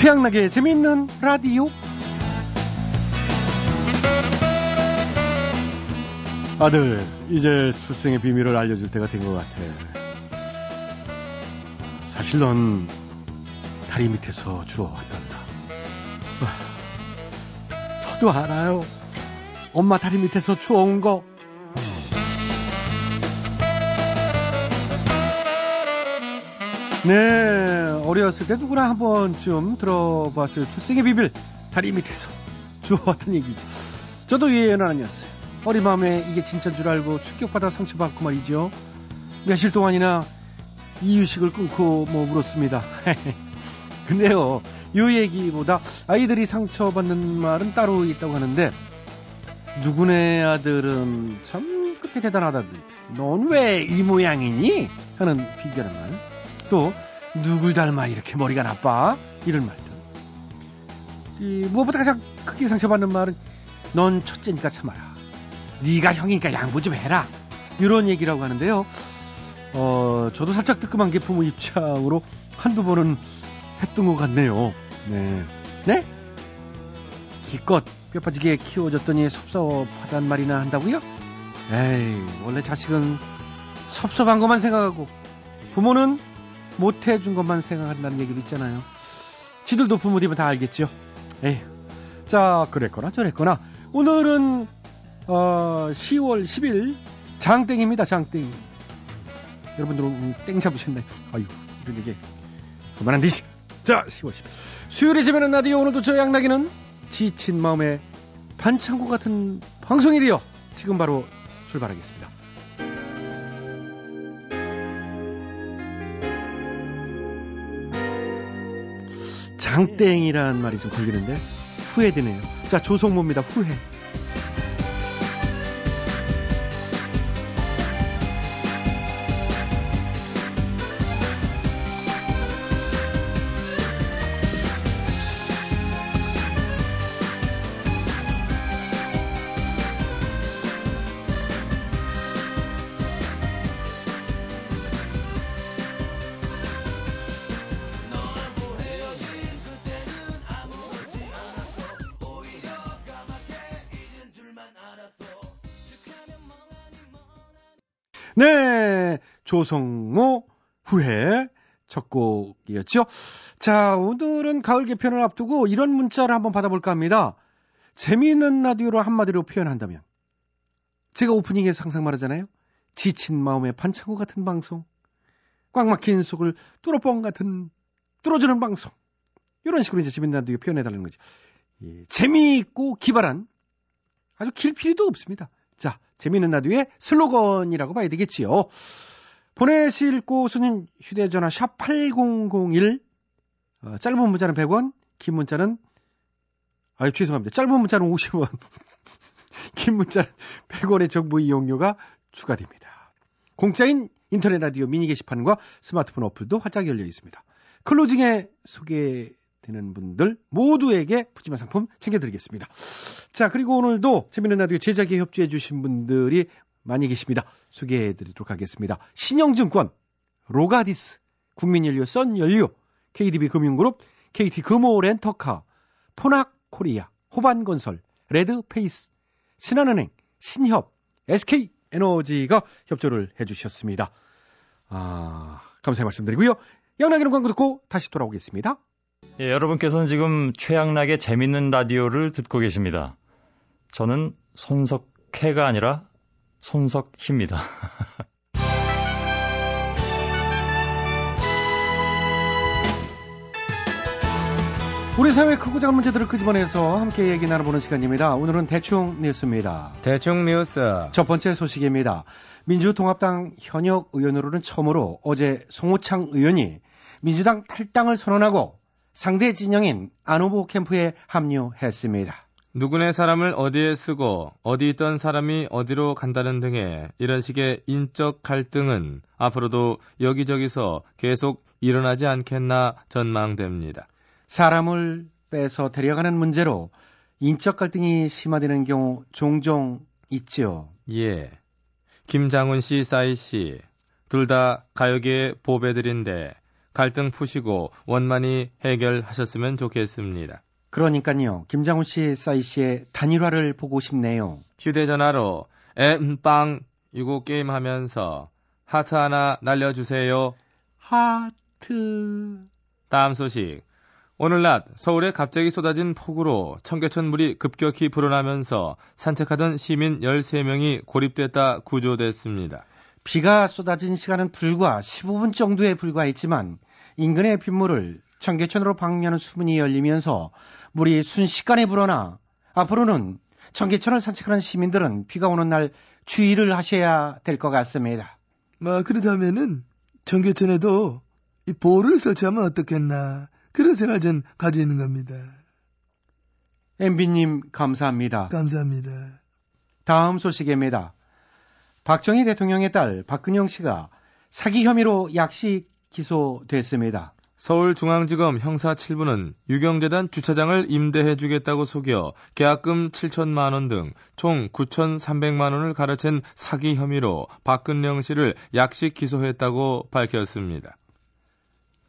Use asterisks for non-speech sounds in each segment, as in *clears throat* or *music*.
최양락의 재미있는 라디오. 아들, 이제 출생의 비밀을 알려줄 때가 된 것 같아. 사실 넌 다리 밑에서 주워왔단다. 저도 알아요. 엄마 다리 밑에서 주워온 거. 네, 어렸을 때 누구나 한 번쯤 들어봤을 출생의 비밀 다리 밑에서 *laughs* 주워왔던 얘기죠. 저도 예외는 아니었어요. 어린 마음에 이게 진짜인 줄 알고 충격받아 상처받고 말이죠. 며칠 동안이나 이유식을 끊고 뭐 물었습니다. *laughs* 근데요, 이 얘기보다 아이들이 상처받는 말은 따로 있다고 하는데 누구네 아들은 참 그렇게 대단하다든 넌왜 이 모양이니? 하는 비교하는 말. 또 누굴 닮아 이렇게 머리가 나빠? 이런 말들. 이, 무엇보다 가장 크게 상처받는 말은 넌 첫째니까 참아라. 네가 형이니까 양보 좀 해라. 이런 얘기라고 하는데요. 어, 저도 살짝 뜨끔한 게 부모 입장으로 한두 번은 했던 것 같네요. 네. 네? 기껏 뼈 빠지게 키워줬더니 섭섭하단 말이나 한다고요? 에이, 원래 자식은 섭섭한 것만 생각하고 부모는 못해준 것만 생각한다는 얘기도 있잖아요. 지들도 부모 되면 다 알겠죠. 에이, 자, 그랬거나 저랬거나 오늘은 어, 10월 10일 장땡입니다. 장땡. 여러분들은 땡 잡으셨네. 아유, 이런 얘기 그만한 디시. 자, 10월 10일. 수요일에 집에는 라디오 오늘도 저 양락이는 지친 마음에 반창고 같은 방송일이요. 지금 바로 출발하겠습니다. 장땡이란 말이 좀 걸리는데 후회되네요. 자, 조성모입니다. 후회. 조성모 후회 첫 곡이었죠. 자, 오늘은 가을 개편을 앞두고 이런 문자를 한번 받아볼까 합니다. 재미있는 라디오로 한마디로 표현한다면 제가 오프닝에서 항상 말하잖아요. 지친 마음에 반창고 같은 방송, 꽉 막힌 속을 뚫어뻥 같은 뚫어주는 방송. 이런 식으로 이제 재미있는 라디오 표현해달라는 거죠. 예, 재미있고 기발한 아주 길 필요도 없습니다. 자, 재미있는 라디오의 슬로건이라고 봐야 되겠지요. 보내실 곳은 휴대전화 샵 8001, 어, 짧은 문자는 100원, 긴 문자는, 아유, 죄송합니다. 짧은 문자는 50원, *laughs* 긴 문자는 100원의 정보 이용료가 추가됩니다. 공짜인 인터넷 라디오 미니 게시판과 스마트폰 어플도 활짝 열려 있습니다. 클로징에 소개 되는 분들 모두에게 푸짐한 상품 챙겨드리겠습니다. 자, 그리고 오늘도 재미있는 라디오 제작에 협조해주신 분들이 많이 계십니다. 소개해 드리도록 하겠습니다. 신영증권, 로가디스, 국민연료, 썬연료, KDB 금융그룹, KT 금호 렌터카, 포낙 코리아, 호반건설, 레드페이스, 신한은행, 신협, SK에너지가 협조를 해 주셨습니다. 아, 감사의 말씀드리고요. 양락이는 광고 듣고 다시 돌아오겠습니다. 예, 여러분께서는 지금 최양락의 재밌는 라디오를 듣고 계십니다. 저는 손석해가 아니라 손석희입니다. 우리 사회 크고 작은 문제들을 끄집어내서 함께 얘기 나눠보는 시간입니다. 오늘은 대충 뉴스입니다. 대충 뉴스. 첫 번째 소식입니다. 민주통합당 현역 의원으로는 처음으로 어제 송호창 의원이 민주당 탈당을 선언하고 상대 진영인 안 후보 캠프에 합류했습니다. 누구네 사람을 어디에 쓰고 어디 있던 사람이 어디로 간다는 등의 이런 식의 인적 갈등은 앞으로도 여기저기서 계속 일어나지 않겠나 전망됩니다. 사람을 빼서 데려가는 문제로 인적 갈등이 심화되는 경우 종종 있지요. 예. 김장훈 씨, 싸이 씨, 둘 다 가요계의 보배들인데 갈등 푸시고 원만히 해결하셨으면 좋겠습니다. 그러니까요. 김장훈 씨, 싸이 씨의 단일화를 보고 싶네요. 휴대전화로 엠빵 이거 게임하면서 하트 하나 날려주세요. 하트. 다음 소식. 오늘 낮 서울에 갑자기 쏟아진 폭우로 청계천 물이 급격히 불어나면서 산책하던 시민 13명이 고립됐다 구조됐습니다. 비가 쏟아진 시간은 불과 15분 정도에 불과했지만 인근의 빗물을 청계천으로 방류하는 수문이 열리면서 물이 순식간에 불어나 앞으로는 청계천을 산책하는 시민들은 비가 오는 날 주의를 하셔야 될 것 같습니다. 뭐 그렇다면은 청계천에도 이 보를 설치하면 어떻겠나 그런 생각을 전 가지고 있는 겁니다. MB님 감사합니다. 감사합니다. 다음 소식입니다. 박정희 대통령의 딸 박근영 씨가 사기 혐의로 약식 기소됐습니다. 서울중앙지검 형사 7부는 유경재단 주차장을 임대해주겠다고 속여 계약금 7천만 원 등 총 9,300만 원을 가로챈 사기 혐의로 박근영 씨를 약식 기소했다고 밝혔습니다.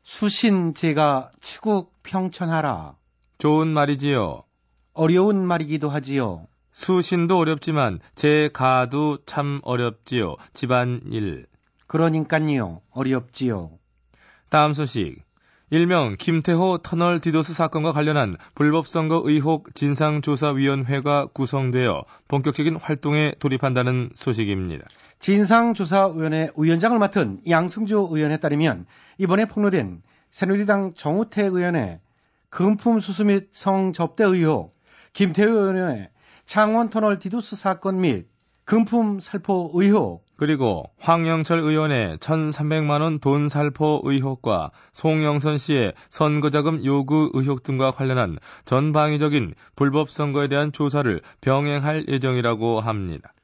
수신제가 치국 평천하라. 좋은 말이지요. 어려운 말이기도 하지요. 수신도 어렵지만 제 가도 참 어렵지요. 집안일. 그러니까요. 어렵지요. 다음 소식. 일명 김태호 터널 디도스 사건과 관련한 불법선거 의혹 진상조사위원회가 구성되어 본격적인 활동에 돌입한다는 소식입니다. 진상조사위원회 위원장을 맡은 양승조 의원에 따르면 이번에 폭로된 새누리당 정우택 의원의 금품 수수 및 성접대 의혹, 김태호 의원의 창원 터널 디도스 사건 및 금품 살포 의혹, 그리고 황영철 의원의 1,300만 원 돈 살포 의혹과 송영선 씨의 선거자금 요구 의혹 등과 관련한 전방위적인 불법 선거에 대한 조사를 병행할 예정이라고 합니다.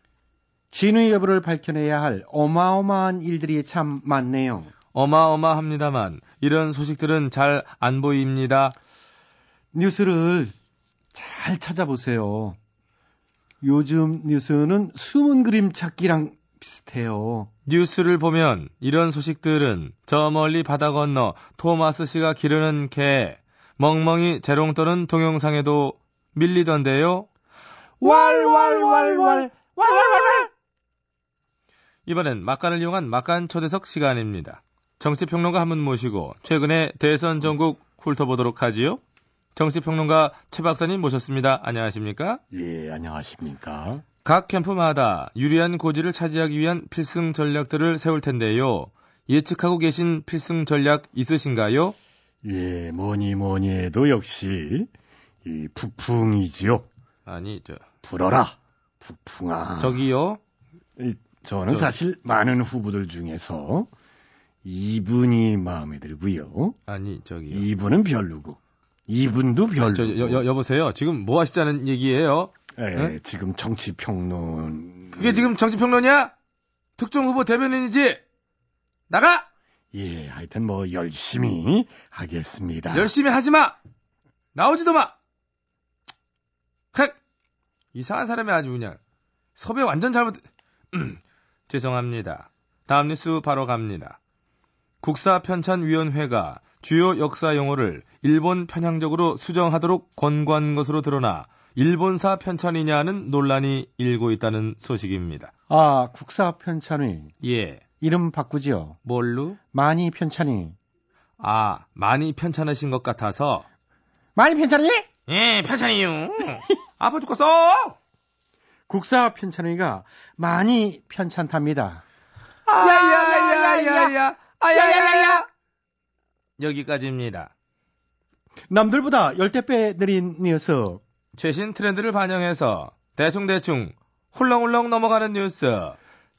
진위 여부를 밝혀내야 할 어마어마한 일들이 참 많네요. 어마어마합니다만 이런 소식들은 잘 안 보입니다. 뉴스를 잘 찾아보세요. 요즘 뉴스는 숨은 그림 찾기랑 비슷해요. 뉴스를 보면 이런 소식들은 저 멀리 바다 건너 토마스 씨가 기르는 개, 멍멍이 재롱 떠는 동영상에도 밀리던데요. 왈왈왈왈 왈왈왈왈 이번엔 막간을 이용한 막간 초대석 시간입니다. 정치평론가 한 분 모시고 최근에 대선 전국 훑어보도록 하지요. 정치평론가 최 박사님 모셨습니다. 안녕하십니까? 예, 안녕하십니까? 각 캠프마다 유리한 고지를 차지하기 위한 필승 전략들을 세울 텐데요. 예측하고 계신 필승 전략 있으신가요? 예, 뭐니 뭐니 해도 역시 이 북풍이지요. 아니, 저 불어라, 북풍아. 저기요. 이, 저는 저- 사실 많은 후보들 중에서 이분이 마음에 들고요. 아니, 저기요. 이분은 별로고, 이분도 별로고. 저 여, 여, 여보세요. 지금 뭐 하시자는 얘기예요? 예, 네? 지금 정치 평론. 그게 지금 정치 평론이야? 특정 후보 대변인이지? 나가! 예, 하여튼 뭐 열심히 하겠습니다. 열심히 하지 마! 나오지도 마! 헷! 이상한 사람이 아주 그냥 섭외 완전 잘못 음, *clears throat* 죄송합니다. 다음 뉴스 바로 갑니다. 국사편찬위원회가 주요 역사 용어를 일본 편향적으로 수정하도록 권고한 것으로 드러나 일본사 편찬이냐는 논란이 일고 있다는 소식입니다. 아, 국사 편찬위. 예, 이름 바꾸지요. 뭘로? 많이 편찬위. 아, 많이 편찬하신 것 같아서 많이 편찬위? 예, 편찬이요. 아파 죽겠어! 국사 편찬위가 많이 편찬답니다. 야야야야야 아야야야야 여기까지입니다. 남들보다 열대 배 느린 뉴스. 최신 트렌드를 반영해서 대충대충 훌렁훌렁 넘어가는 뉴스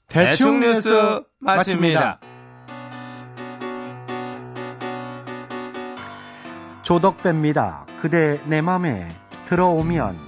대충 뉴스 마칩니다. 조덕배입니다. 그대 내 맘에 들어오면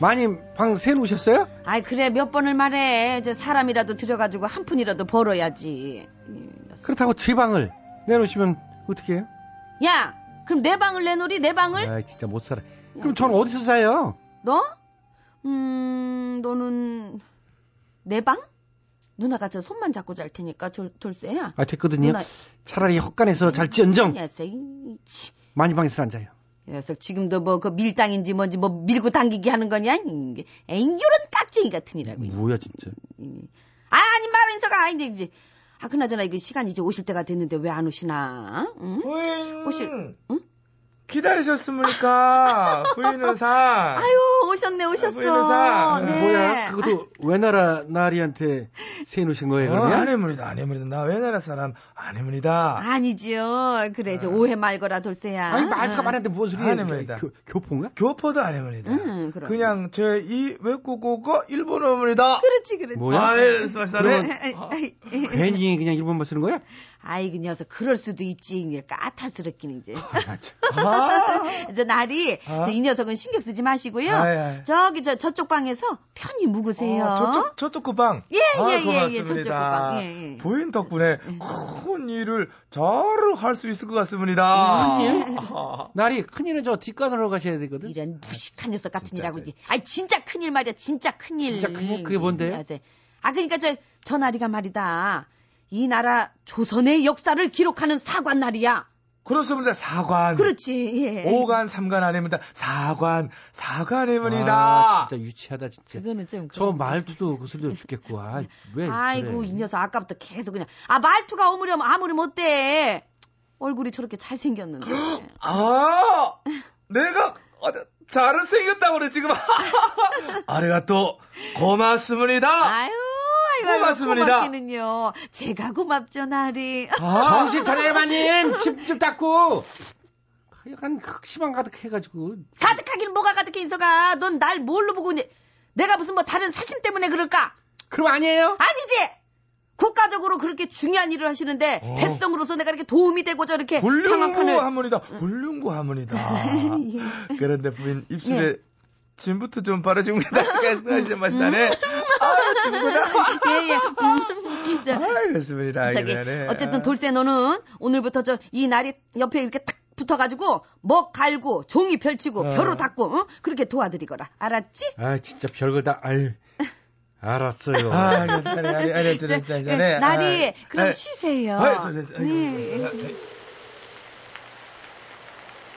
마님 방새 놓으셨어요? 아이 그래 몇 번을 말해 이제 사람이라도 들여가지고 한 푼이라도 벌어야지. 그렇다고 제 방을 내놓으시면 어떻게 해요? 야 그럼 내 방을 내놓으리 내 방을 아 진짜 못 살아. 그럼 전 어디서 자요? 너? 음 너는 내 방? 누나가 저 손만 잡고 잘 테니까 돌, 돌쇠야 아 됐거든요. 누나 차라리 헛간에서 잘지언정 녀석 이 치. 마님 방에서 앉아요. 녀석 지금도 뭐 그 밀당인지 뭔지 뭐 밀고 당기기 하는 거냐 이게 에잉 요런 깍쟁이 같은 이라고 뭐야 진짜. 아, 아니 말은 인서가 아닌데 이제 아 그나저나 이거 시간 이제 오실 때가 됐는데 왜 안 오시나? 응? 부인 오실- 응? 기다리셨습니까? *laughs* 부인 의사. 아유 오셨네 오셨어. 부인 의사. 네. 뭐야? 그것도 외나라 나리한테 새 놓으신 거예요 어, 그러면? 아닙니다, 아닙니다. 나 외나라 사람 아닙니다. 아니지요. 그래 저 오해 말거라 돌쇠야. 아니 응. 많은데 무슨 소리예요? 아닙니다. 교, 교포인가? 교포도 아닙니다. 응, 그럼. 그냥 제 이 외국어가 일본어입니다. 그렇지 그렇지. 뭐야? 아, 예, 말씀하세요. 괜히 그냥 일본말 쓰는 거야? 아이 그 녀석 그럴 수도 있지. 이게 까탈스럽긴 이제. 아, *laughs* 저 날이 아. 저이 녀석은 신경 쓰지 마시고요. 아, 예. 저기 저 저쪽 방에서 편히 묵으세요. 어, 저쪽, 저쪽 그 방. 예, 아, 예, 예. 예, 저쪽 그 방. 예, 예. 부인 덕분에 큰 일을 잘 할 수 있을 것 같습니다. 큰일? 나리 큰일은 저 뒷간으로 가셔야 되거든. 이런 무식한 녀석 같은 일하고 돼. 이제. 아니 진짜 큰일 말이야. 진짜 큰일. 진짜 큰일? 그게 뭔데 요? 아 그러니까 저저 날이가 말이다. 이 나라 조선의 역사를 기록하는 사관 날이야. 그렇습니다. 사관. 그렇지. 예. 오간 삼간 아닙니다. 사관, 사관입니다. 아, 진짜 유치하다 진짜. 그거는 좀 저 말투도 거슬려 죽겠고. 아, 왜 아이고 그래. 이 녀석 아까부터 계속 그냥 아 말투가 어무렴 아무렴 어때? 얼굴이 저렇게 잘 생겼는데. *gasps* 아, 내가 어, 잘생겼다고 그래 지금. *laughs* 아래가 또 고맙습니다. 아유 아이고 아이고 고맙습니다. 고맙기는요. 제가 고맙죠 나리. 아, *laughs* 정신 차려요, 마님. 침좀 닦고. 약간 흑심한 가득해가지고. 가득하긴 뭐가 가득해 인서가. 넌 날 뭘로 보고 이제 내가 무슨 뭐 다른 사심 때문에 그럴까? 그럼 아니에요? 아니지. 국가적으로 그렇게 중요한 일을 하시는데 어. 백성으로서 내가 이렇게 도움이 되고 저렇게 방황판을 훌륭구합니다. 훌륭구합니다. *laughs* 그런데 부인 입술에 침부터 좀 바르십니다. 말씀하시는 맛이 나네. 아, 친구나. 예예. 음, 자, 알겠습니다. 저기 그러네. 어쨌든 돌쇠 너는 오늘부터 저 이 날이 옆에 이렇게 탁 붙어가지고 먹 갈고 종이 펼치고 어. 벼로 닦고 어? 그렇게 도와드리거라 알았지? 아, 진짜 별걸 다, 아유. 알았어요. 아, 알겠다. 알겠다. 알겠다. 자, 알겠다. 예, 네. 날이 아, 그럼 아, 쉬세요. 아, 저, 저, 저, 아이고, 예, 아이고, 예. 아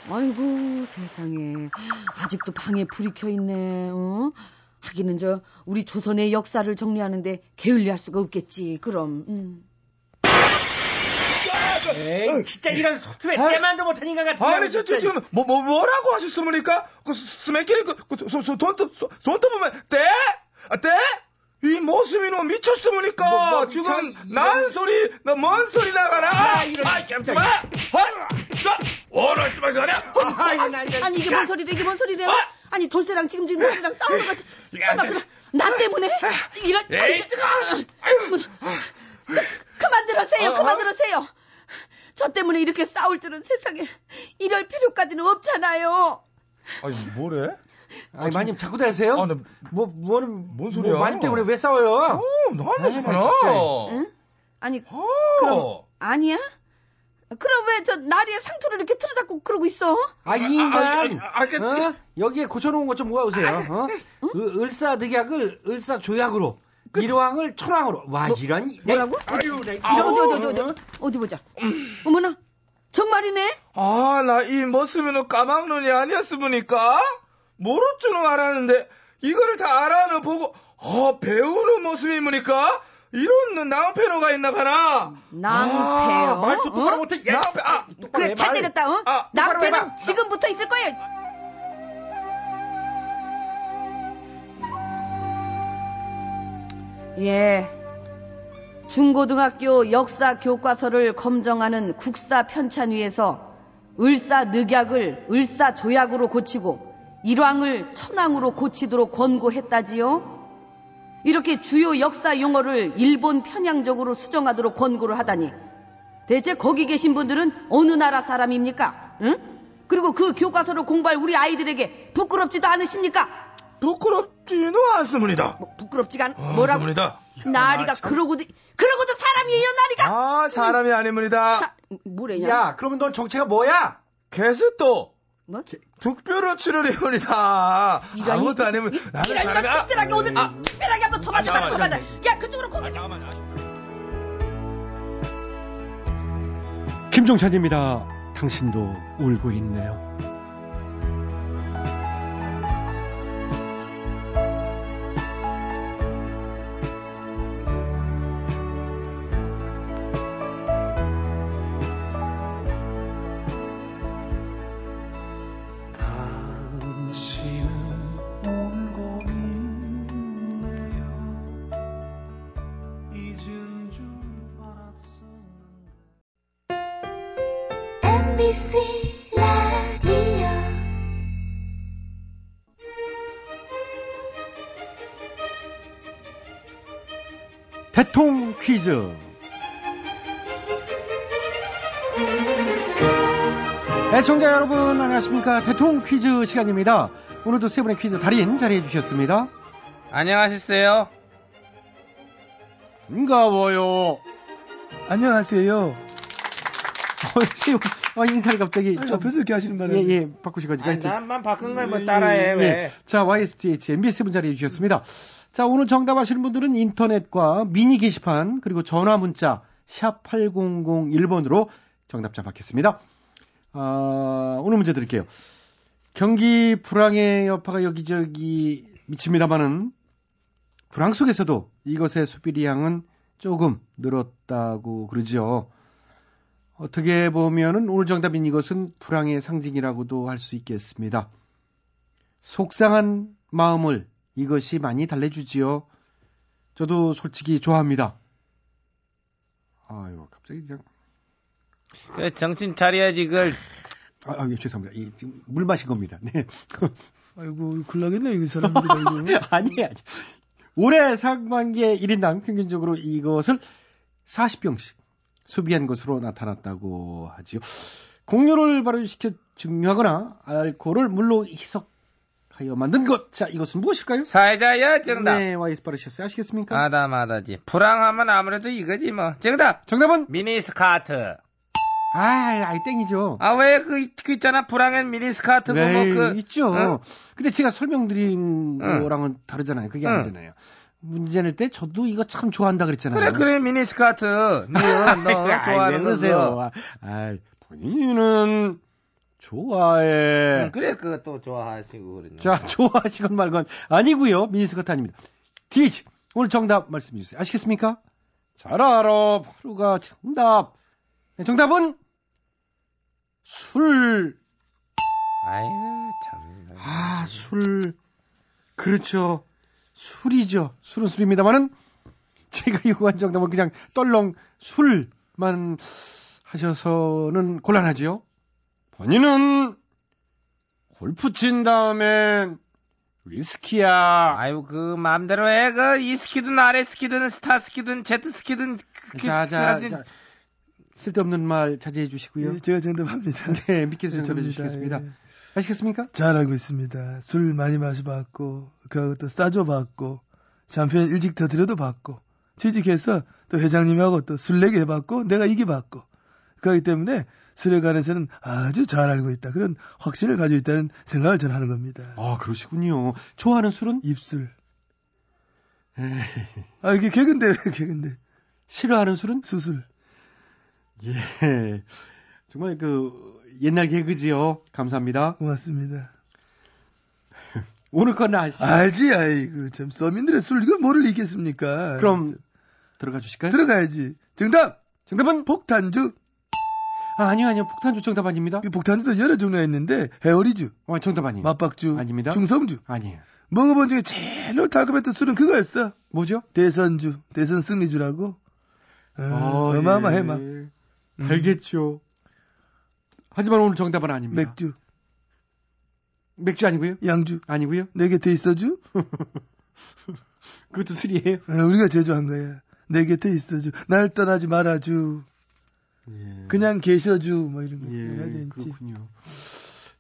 이고 세상에 아직도 방에 불이 켜 있네. 어? 하기는 저 우리 조선의 역사를 정리하는데 게을리할 수가 없겠지. 그럼. 음. 에이, 진짜 이런 소트에 아, 때만도 못한 인간 같은 아니, 저, 저, 지금, 뭐, 뭐, 뭐라고 하셨습니까? 그, 스매끼리, 그, 그, 손톱, 손톱 보면, 때? 아, 때? 이 모습이 너 미쳤습니까? 뭐, 뭐, 지금, 저, 난 소리, 나뭔 소리 나가라? 아, 이런- 아, 깜짝이야. 아, 자, 아, 이거 나 이제- 아니 이게 뭔 소리래? 이게 뭔 소리래? 아니 돌쇠랑 지금 지금 돌쇠랑 싸우는 것 같아. 야, 나 때문에 이런 아니, 에이, 뜨거! 아이고. 그만 들으세요. 어? 그만 들으세요. 저 때문에 이렇게 싸울 줄은 세상에 이럴 필요까지는 없잖아요. 아니, 뭐래? 아니, 마님 자꾸 대세요? 아, 나- 뭐, 뭐는, 뭔 소리야? 뭐, 마님 때문에 왜 싸워요? 어, 너한테 좀 아, 하나. 아니 어. 그럼 아니야? 그럼 왜 저 나리의 상투를 이렇게 틀어잡고 그러고 있어? 아, 이 아, 아, 인간. 아, 아, 그- 어? 여기에 고쳐놓은 것 좀 모아오세요. 어? 을- 을사득약을 을사조약으로. 일왕을 천왕으로. 와, 이런. 뭐라고? 아유, 내- 이런 어디 어디 어디 어? 어디 어디 보자. 어머나 정말이네. 아, 나이 모습이는 까막눈이 아니었습니까? 모를 줄은 알았는데, 이거를 다 알아는 보고, 아, 배우는 모습입니까? 이런 낭패로가 있나 가나? 낭패요? 아, 말도 똑바로 어? 못해. 낭패, 아, 그래 잘 되겠다. 어? 아, 낭패는. 지금부터 있을 거예요. 예. 중고등학교 역사 교과서를 검정하는 국사 편찬 위에서 을사 늑약을 을사 조약으로 고치고 일왕을 천왕으로 고치도록 권고했다지요. 이렇게 주요 역사 용어를 일본 편향적으로 수정하도록 권고를 하다니 대체 거기 계신 분들은 어느 나라 사람입니까? 응? 그리고 그 교과서를 공부할 우리 아이들에게 부끄럽지도 않으십니까? 부끄럽지는 않습니다. 뭐, 부끄럽지가 않, 어, 뭐라고? 않습니다. 나리가 그러고도 그러고도 사람이에요 나리가. 아, 사람이 아닙니다. 자, 뭐래냐? 야, 그러면 넌 정체가 뭐야? 게스트 뭐? 특별한 출연해옵니다. 이런 아무것도 이- 아니면 이- 나는 이런 이런 사람이 특별하게 오늘 특별하게 한번 서봐줘 잠깐만, 서봐줘. 야 그쪽으로 고개. 김종찬입니다. 당신도 울고 있네요. 대통 퀴즈. 애청자 여러분 안녕하십니까 대통 퀴즈 시간입니다. 오늘도 세 분의 퀴즈 달인 자리해 주셨습니다. 안녕하셨어요. 반가워요. 안녕하세요. 어, 어, 인사를 갑자기 아니, 좀 옆에서 이렇게 하시는 바람에. 예, 예, 바꾸셔가지고. 하여튼. 나만 바꾼 걸뭐 예, 따라해 예, 왜? 예. 자, YSTH MBS 분 자리해 주셨습니다. 자, 오늘 정답 하시는 분들은 인터넷과 미니 게시판, 그리고 전화 문자, 샵 8001번으로 정답자 받겠습니다. 아, 오늘 문제 드릴게요. 경기 불황의 여파가 여기저기 미칩니다만은 불황 속에서도 이것의 수비량은 조금 늘었다고 그러죠. 어떻게 보면은 오늘 정답인 이것은 불황의 상징이라고도 할 수 있겠습니다. 속상한 마음을 이것이 많이 달래주지요. 저도 솔직히 좋아합니다. 아유, 갑자기 그냥, 그 정신 차려야지 그걸. 아, 아, 예, 죄송합니다. 이, 지금 물 마신 겁니다. 네. *laughs* 아이고, 나겠네, 이 사람들이. 이거. *laughs* 아니, 아니. 올해 상반기에 1인당 평균적으로 이것을 40병씩 소비한 것으로 나타났다고 하지요. 공료를 발효시켜 증류하거나 알코올을 물로 희석 하여 만든 것. 자, 이것은 무엇일까요? 사회자야 정답. 네, 와이스 빠르셨어요. 아시겠습니까? 아다마다지. 불황하면 아무래도 이거지 뭐. 정답. 정답은? 미니스카트. 아, 아이, 땡이죠. 아 왜 그 그 있잖아 불황엔 미니스카트고 네, 뭐 그 있죠. 응? 근데 제가 설명드린 응. 거랑은 다르잖아요. 그게 응. 아니잖아요. 문제 낼 때 저도 이거 참 좋아한다 그랬잖아요. 그래 그래 미니스카트. 니은 너 *laughs* 좋아하는 그러세요? 거. 아, 본인은 좋아해. 응, 그래 그것도 좋아하시고 그러네. 자, *laughs* 좋아하시건 말건 아니고요. 미니스커트 아닙니다. DH 오늘 정답 말씀해 주세요. 아시겠습니까? 잘 알아. 바로가 정답. 네, 정답은 술. 아이고 참. 아, 술. 그렇죠. 술이죠. 술은 술입니다만은 제가 *laughs* 요구한 정답은 그냥 떨렁 술만 하셔서는 곤란하지요. 본인은 골프 친 다음엔 위스키야. 아유 그 마음대로 해. 그 이스키든 아레스키든 스타스키든 제트스키든 그, 자, 그, 자, 그, 자. 쓸데없는 말 자제해 주시고요. 예, 제가 정답합니다. *laughs* 네, 믿기서 정답해. 주시겠습니다. 예. 아시겠습니까? 잘 알고 있습니다. 술 많이 마셔봤고, 그것도 싸줘 봤고, 샴페인 일찍 터뜨려도 봤고, 취직해서 또 회장님하고 또 술래기 해봤고, 내가 이겨봤고, 그렇기 때문에 술에 관해서는 아주 잘 알고 있다. 그런 확신을 가지고 있다는 생각을 저는 하는 겁니다. 아, 그러시군요. 좋아하는 술은? 입술. 에이, 아, 이게 개근데, 왜 *laughs* 개근데. 싫어하는 술은? 수술. 예. 정말 그 옛날 개그지요. 감사합니다. 고맙습니다. 오늘 건 아시죠? 알지, 아이고, 참, 서민들의 술, 이걸 뭐를 이겠습니까? 그럼 들어가 주실까요? 들어가야지. 정답! 정답은 폭탄주. 아, 아니요, 아니요. 폭탄주 정답 아닙니다. 이 폭탄주도 여러 종류가 있는데, 해오리주, 어, 정답 아니에요. 맛박주, 아닙니다. 충성주. 아니에요. 먹어본 중에 제일 달콤했던 술은 그거였어. 뭐죠? 대선주, 대선 승리주라고. 어, 아, 어마어마해 예. 막 달겠죠. 하지만 오늘 정답은 아닙니다. 맥주, 맥주 아니고요? 양주 아니고요? 내 곁에 있어주. *laughs* 그것도 술이에요. 어, 우리가 제조한 거야. 내 곁에 있어주. 날 떠나지 말아주. 그냥 계셔주. 뭐 이런 거. 예. 그렇군요.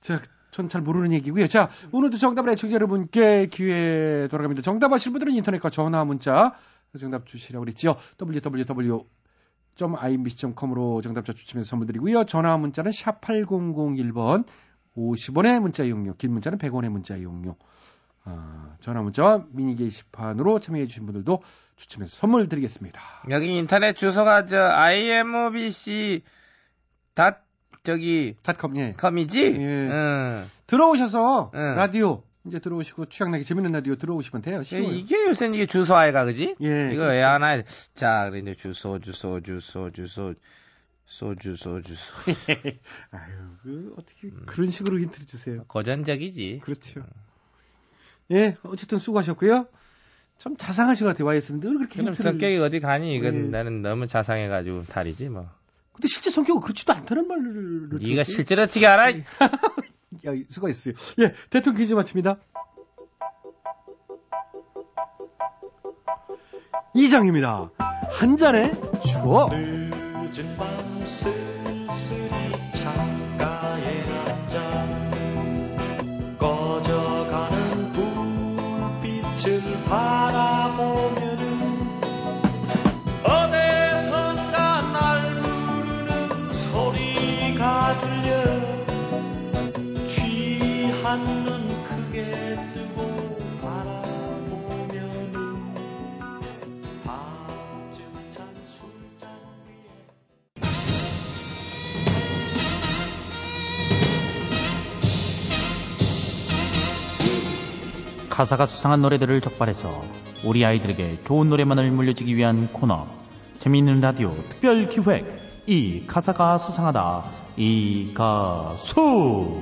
자, 전 잘 모르는 얘기고요. 자, 오늘도 정답을 애청자 여러분께 기회 돌아갑니다. 정답 아실 분들은 인터넷과 전화 문자 정답 주시라고 그랬죠. www.imbc.com으로 정답자 추첨해서 선물 드리고요. 전화 문자는 샵 8001번 50원의 문자 이용료, 긴 문자는 100원의 문자 이용료. 아, 전화 문자와 미니 게시판으로 참여해 주신 분들도 추첨해서 선물 드리겠습니다. 여기 인터넷 주소가 저 imbc 닷 저기 닷컴 예. 컴이지? 예. 응. 들어오셔서 응. 라디오 이제 들어오시고 취향나게 재밌는 라디오 들어오시면 돼요. 쉬워요. 이게 요새 이게 주소 아이가 그지? 예, 이거. 왜 하나? 자, 그래 이제 주소 주소 주소 주소 소주 소주 소. 아유, 그 어떻게 그런 식으로 힌트를 주세요. 고전적이지. 그렇죠. 예, 어쨌든 수고하셨고요. 참 자상하신 것 같아요, 늘 그렇게 그럼 힌트를. 성격이 어디 가니? 이건 예. 나는 너무 자상해가지고 탈이지 뭐. 근데 실제 성격은 그렇지도 않다는 말을. 네가. 실제로 어떻게 알아? *laughs* 야, 수고했어요. 예, 대통령 퀴즈 마칩니다. 이장입니다. 한 잔에 주어. 가사가 수상한 노래들을 적발해서 우리 아이들에게 좋은 노래만을 물려주기 위한 코너 재미있는 라디오 특별 기획 이 가사가 수상하다 이 가수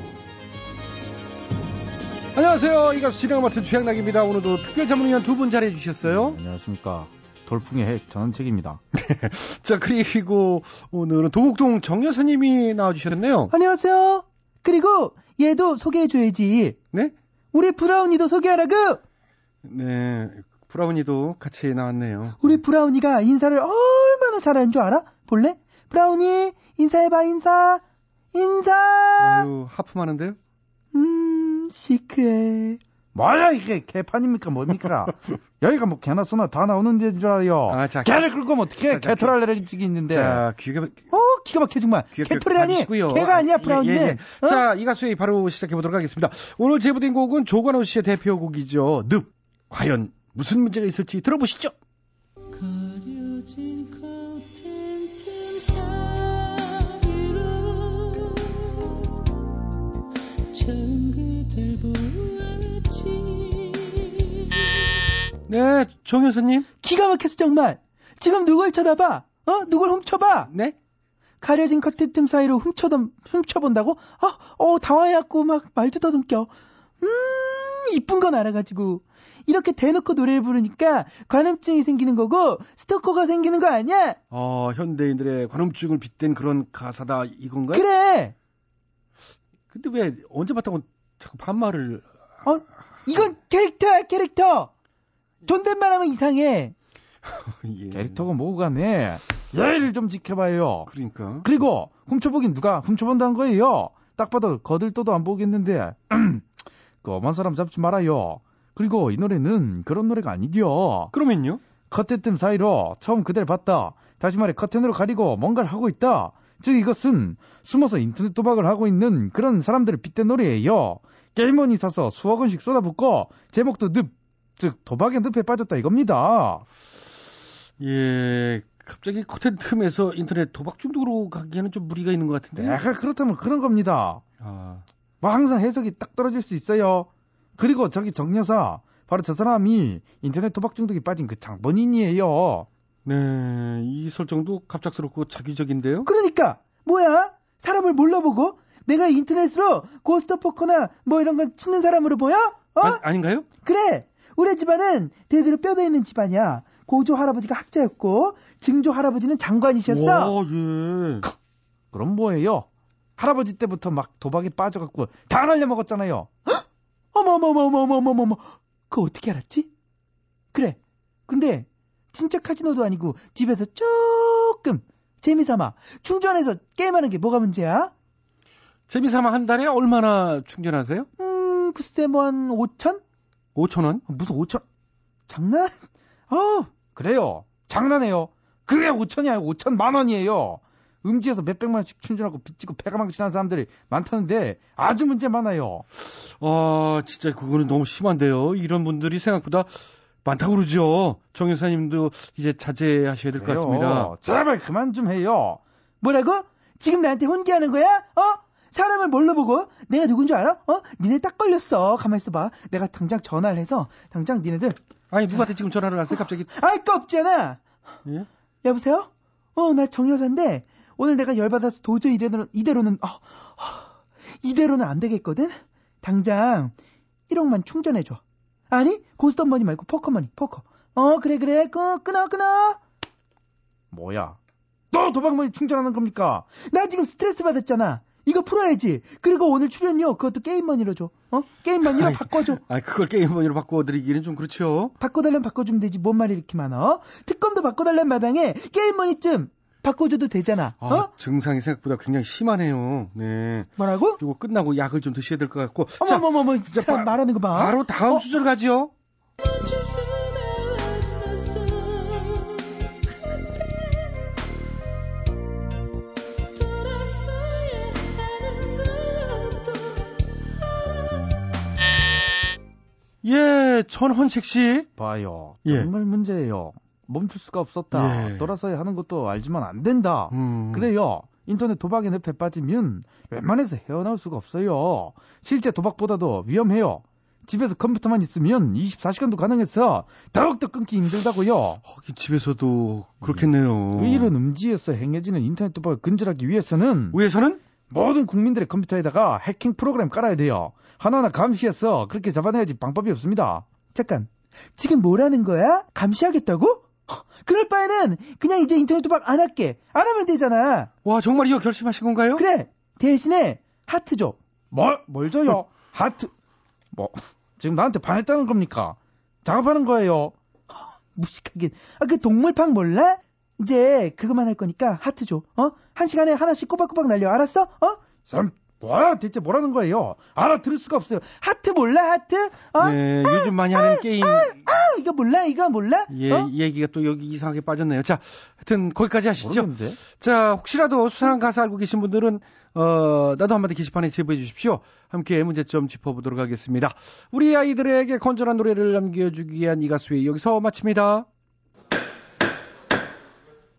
안녕하세요. 이 가수 진행을 맡은 주양락입니다. 오늘도 특별 자문위원 두 분 자리해 주셨어요. 안녕하십니까 돌풍의 핵 전원책입니다 *laughs* 자, 그리고 오늘은 도곡동 정 여사님이 나와주셨네요. 안녕하세요. 그리고 얘도 소개해줘야지. 네? 우리 브라운이도 소개하라고. 네, 브라운이도 같이 나왔네요. 우리 브라운이가 인사를 얼마나 잘하는 줄 알아? 볼래? 브라운이 인사해봐 인사. 인사. 아유, 하품하는데요? 음 시크해. 뭐야 이게 개판입니까 뭡니까 *laughs* 여기가 뭐 개나 소나 다 나오는 데인 줄 알아요 아, 자, 개를 끌고 오면 어떡해 자, 자, 개털 알레르기 있는데 자, 귀가 어 기가 막혀 정말. 개털이라니. 가지시고요. 개가 아니야 예, 브라운이는. 예, 예. 어? 자, 이 가수의 바로 시작해 보도록 하겠습니다. 오늘 제보된 곡은 조관호 씨의 대표곡이죠. 늪. 과연 무슨 문제가 있을지 들어보시죠. 네, 정 여사님. 기가 막혔어 정말. 지금 누굴 쳐다봐? 어 누굴 훔쳐봐? 네? 가려진 커튼 틈 사이로 훔쳐던 훔쳐본다고? 아, 어 당황해갖고 막 말도 더듬겨. 음 이쁜 건 알아가지고 이렇게 대놓고 노래를 부르니까 관음증이 생기는 거고 스토커가 생기는 거 아니야? 어, 현대인들의 관음증을 빗댄 그런 가사다 이건가요? 그래. 근데 왜 언제 봤다고 자꾸 반말을 어 이건 캐릭터야 캐릭터. 존댓말하면 이상해. *laughs* 예. 캐릭터가 뭐가네 예의를 좀 지켜봐요. 그러니까. 그리고 훔쳐보긴 누가 훔쳐본다는 거예요. 딱 봐도 거들떠도 안 보겠는데. 그 엄한 사람 잡지 말아요. 그리고 이 노래는 그런 노래가 아니죠. 그러면요? 커튼틈 사이로 처음 그댈 봤다. 다시 말해 커튼으로 가리고 뭔가를 하고 있다. 즉 이것은 숨어서 인터넷 도박을 하고 있는 그런 사람들을 빗댄 노래예요. 게임원이 사서 수억 원씩 쏟아붓고 제목도 늪 즉 도박의 늪에 빠졌다 이겁니다 예, 갑자기 커튼 틈에서 인터넷 도박 중독으로 가기에는 좀 무리가 있는 것 같은데. 약간 그렇다면 그런 겁니다 아, 뭐 항상 해석이 딱 떨어질 수 있어요. 그리고 저기 정 여사 바로 저 사람이 인터넷 도박 중독에 빠진 그 장본인이에요. 네, 이 설정도 갑작스럽고 자기적인데요. 그러니까 뭐야? 사람을 몰라보고 내가 인터넷으로 고스트 포커나 뭐 이런 거 치는 사람으로 보여? 어? 아, 아닌가요? 그래. 우리 집안은 대대로 뼈대 있는 집안이야. 고조 할아버지가 학자였고 증조 할아버지는 장관이셨어. 와, 예. 그럼 뭐예요? 할아버지 때부터 막 도박에 빠져갖고 다 날려먹었잖아요. 어머머머머머머머머. 그거 어떻게 알았지? 그래. 근데 진짜 카지노도 아니고 집에서 조금 재미삼아 충전해서 게임하는 게 뭐가 문제야? 재미삼아 한 달에 얼마나 충전하세요? 음, 글쎄 뭐한 5천? 5천 원? 무슨 5천? 장난? 어, 그래요. 장난해요. 그게 5천이 아니고 5천 만 원이에요. 음지에서 몇백만 원씩 충전하고 빚지고 패가망신하는 사람들이 많다는데 아주 문제 많아요. 아, 진짜 그거는 너무 심한데요. 이런 분들이 생각보다 많다고 그러죠. 정 여사님도 이제 자제하셔야 될 것. 같습니다. 제발 그만 좀 해요. 뭐라고? 지금 나한테 혼기하는 거야? 어? 사람을 뭘로 보고? 내가 누군 줄 알아? 어? 니네 딱 걸렸어. 가만 있어봐. 내가 당장 전화를 해서 당장 니네들 아니, 누구한테 지금 전화를 하세요? 갑자기. 알 거 없잖아. 예? 여보세요? 어, 나 정 여사인데 오늘 내가 열받아서 도저히 이대로는 이대로는 어, 어, 이대로는 안 되겠거든. 당장 1억만 충전해 줘. 아니, 고스톱 money 말고 포커money, 포커. 어, 그래 그래. 끊어 끊어 끊어. 뭐야? 또 도박money 충전하는 겁니까? 나 지금 스트레스 받았잖아. 이거 풀어야지. 그리고 오늘 출연료 그것도 게임 money로 줘. 어? 게임 money로 아이, 바꿔줘. 아, 그걸 게임 money로 바꿔드리기는 좀 그렇죠. 바꿔달라면 바꿔주면 되지. 뭔 말이 이렇게 많어? 특검도 바꿔달라는 마당에 게임 money쯤 바꿔줘도 되잖아. 아, 어? 증상이 생각보다 굉장히 심하네요. 네. 뭐라고? 이거 끝나고 약을 좀 드셔야 될 것 같고. 자, 어머머머머, 바- 말하는 거 봐. 바로 다음 어? 수절 가죠. 멈 예, 전헌책 씨. 봐요. 예. 정말 문제예요. 멈출 수가 없었다. 예. 돌아서야 하는 것도 알지만 안 된다. 음. 그래요. 인터넷 도박의 늪에 빠지면 웬만해서 헤어나올 수가 없어요. 실제 도박보다도 위험해요. 집에서 컴퓨터만 있으면 24시간도 가능해서 더욱더 끊기 힘들다고요. 집에서도 그렇겠네요. 이런 음지에서 행해지는 인터넷 도박을 근절하기 위해서는 위해서는 모든 국민들의 컴퓨터에다가 해킹 프로그램 깔아야 돼요. 하나하나 감시해서 그렇게 잡아내야지 방법이 없습니다. 잠깐. 지금 뭐라는 거야? 감시하겠다고? 허, 그럴 바에는 그냥 이제 인터넷 도박 안 할게. 안 하면 되잖아. 와, 정말 이거 결심하신 건가요? 그래. 대신에 하트 줘. 뭘, 뭘 줘요? 하트. 뭐, 지금 나한테 반했다는 겁니까? 작업하는 거예요. 무식하긴. 아, 그 동물팡 몰라? 이제 그것만 할 거니까 하트 줘. 어? 한 시간에 하나씩 꼬박꼬박 날려. 알았어? 어? 사람, 뭐야? 대체 뭐라는 거예요? 알아들을 수가 없어요. 하트 몰라? 하트? 어? 네, 요즘 많이 하는 게임. 아, 이거 몰라? 이거 몰라? 예, 어? 얘기가 또 여기 이상하게 빠졌네요. 자, 하여튼 거기까지 하시죠. 모르겠는데? 자, 혹시라도 수상한 가사 알고 계신 분들은 어, 나도 한마디 게시판에 제보해 주십시오. 함께 문제점 짚어보도록 하겠습니다. 우리 아이들에게 건전한 노래를 남겨주기 위한 이 가수의 여기서 마칩니다.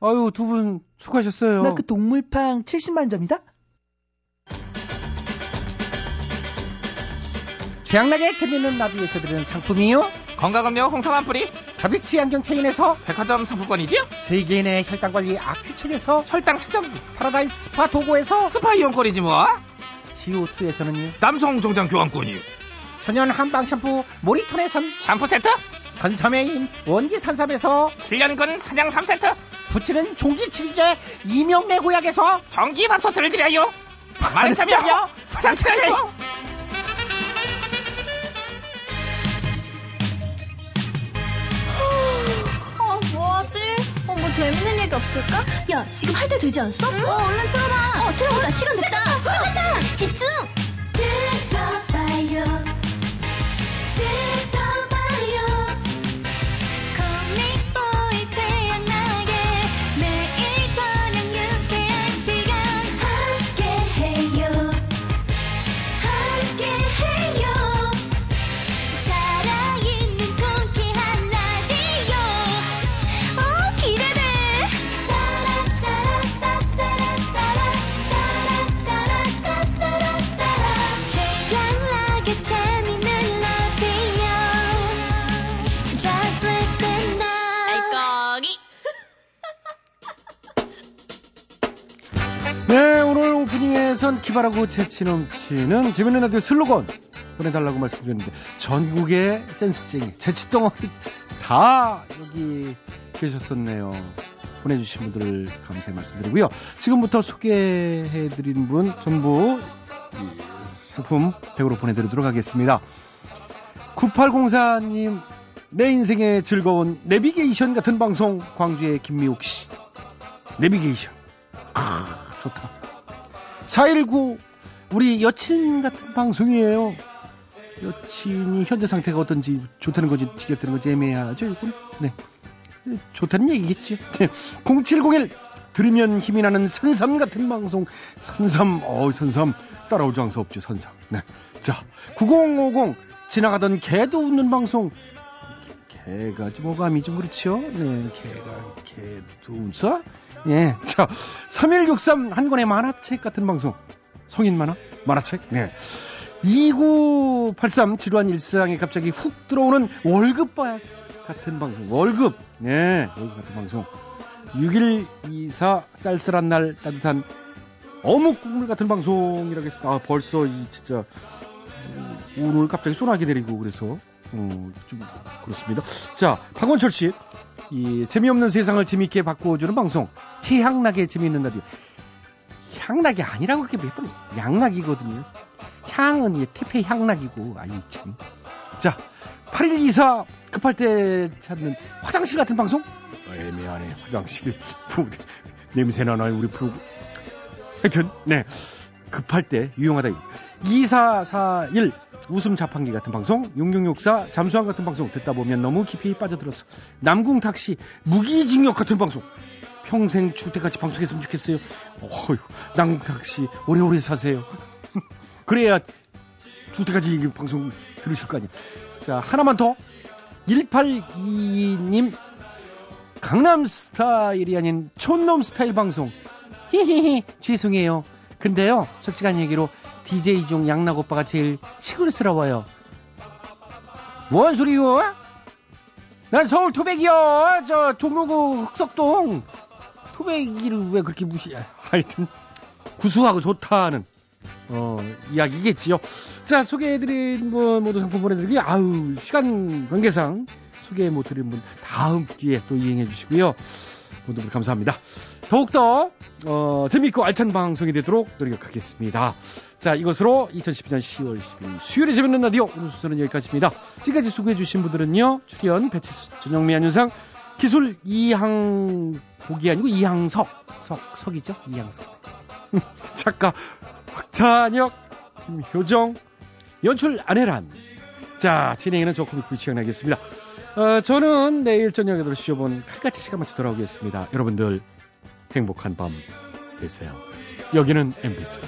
아유, 두 분 수고하셨어요. 나 그 동물팡 70만 점이다? 최양락의 재밌는 라디오에서 드리는 상품이요. 건강음료 홍삼 한 뿌리 다비치 안경 체인에서 백화점 상품권이지요? 세계인의 혈당관리 아큐첵에서 혈당 측정기 파라다이스 스파 도고에서 스파 이용권이지 뭐 지오투에서는요. 남성 정장 교환권이요 천연 한방 샴푸 모리톤에선 샴푸 세트 산삼의 힘 원기 산삼에서 7년근 산양삼 세트 부치는 종기 치료제 이명래 고약에서 전기 밥솥을 드려요 많은 참여요 부탁드려요 어, 뭐하지? 어, 뭐 재밌는 얘기 없을까? 야, 지금 할 때 되지 않았어? 어, 얼른 틀어봐. 어, 틀어보자. 시간 됐다. 시간 됐다. 집중! 오프닝에선 기발하고 재치 넘치는 재밌는 라디오 슬로건 보내달라고 말씀드렸는데 전국의 센스쟁이 재치 덩어리 다 여기 계셨었네요. 보내주신 분들 감사의 말씀드리고요. 지금부터 소개해드리는 분 전부 이 상품 100으로 보내드리도록 하겠습니다. 9804님 내 인생의 즐거운 내비게이션 같은 방송 광주의 김미옥 씨 내비게이션 아 좋다 419 우리 여친 같은 방송이에요. 여친이 현재 상태가 어떤지 좋다는 건지 지겹다는 건지 애매하죠 이건 네. 좋다는 얘기겠죠 0701 들으면 힘이 나는 산삼 같은 방송. 산삼 어 따라오지 않을 수 없죠 산삼. 네 자 9050 지나가던 개도 웃는 방송. 개가 좀 어감이 좀 그렇죠? 네 개가 개도 웃어 예. *laughs* 자, 3163 한 권의 만화책 같은 방송. 성인 만화? 만화책? 네. 2983 지루한 일상에 갑자기 훅 들어오는 월급 바 같은 방송. 월급. 네. 월급 같은 방송. 6124 쌀쌀한 날 따뜻한 어묵 국물 같은 방송이라고 했습니다. 아, 벌써 이 진짜 음, 오늘 갑자기 소나기 내리고 그래서 어, 좀 그렇습니다. 자, 박원철 씨. 이 재미없는 세상을 재미있게 바꿔주는 방송. 최향락의 재미있는 라디오. 향락이 아니라고 그렇게 몇 번 양락이거든요. 향은 이 태페 향락이고 아이 참자 8124 급할 때 찾는 화장실 같은 방송? 어, 애매하네. 화장실. *laughs* 냄새나 나요 우리 프로 하여튼 네. 급할 때 유용하다 2441 웃음 자판기 같은 방송, 6664 잠수함 같은 방송 듣다 보면 너무 깊이 빠져들었어. 남궁 탁시 무기징역 같은 방송. 평생 때까지 방송했으면 좋겠어요. 어휴, 남궁 탁시 오래오래 사세요. *laughs* 그래야 이 방송 들으실 거 아니에요. 자, 하나만 더. 1822님 강남 스타일이 아닌 촌놈 스타일 방송. 히히히 *laughs* 죄송해요. 근데요, 솔직한 얘기로 DJ 중 양락 오빠가 제일 시끌스러워요. 뭔 소리요? 난 서울 토백이요. 저 종로구 흑석동. 토백이를 왜 그렇게 무시해? *laughs* 하여튼 구수하고 좋다는 어 이야기겠지요. 자 소개해드린 분 모두 상품 보내드리기 아우 시간 관계상 소개 못드린 분 다음 기회에 또 이행해 주시고요. 모두 감사합니다. 더욱더 어, 재밌고 알찬 방송이 되도록 노력하겠습니다. 자, 이것으로 2012년 10월 10일 수요일에 재밌는 라디오 오늘 순서는 여기까지입니다. 지금까지 수고해주신 분들은요. 출연 배치수, 전영미 안윤상, 기술 이항 복이 아니고 이항석, 석, 석이죠? 이항석. *laughs* 작가 박찬혁, 김효정, 연출 안혜란. 자, 진행에는 저 코믹 치행하겠습니다. 어, 저는 내일 저녁 8시 5분 칼같이 시간 맞춰 돌아오겠습니다. 여러분들 행복한 밤 되세요. 여기는 MBC.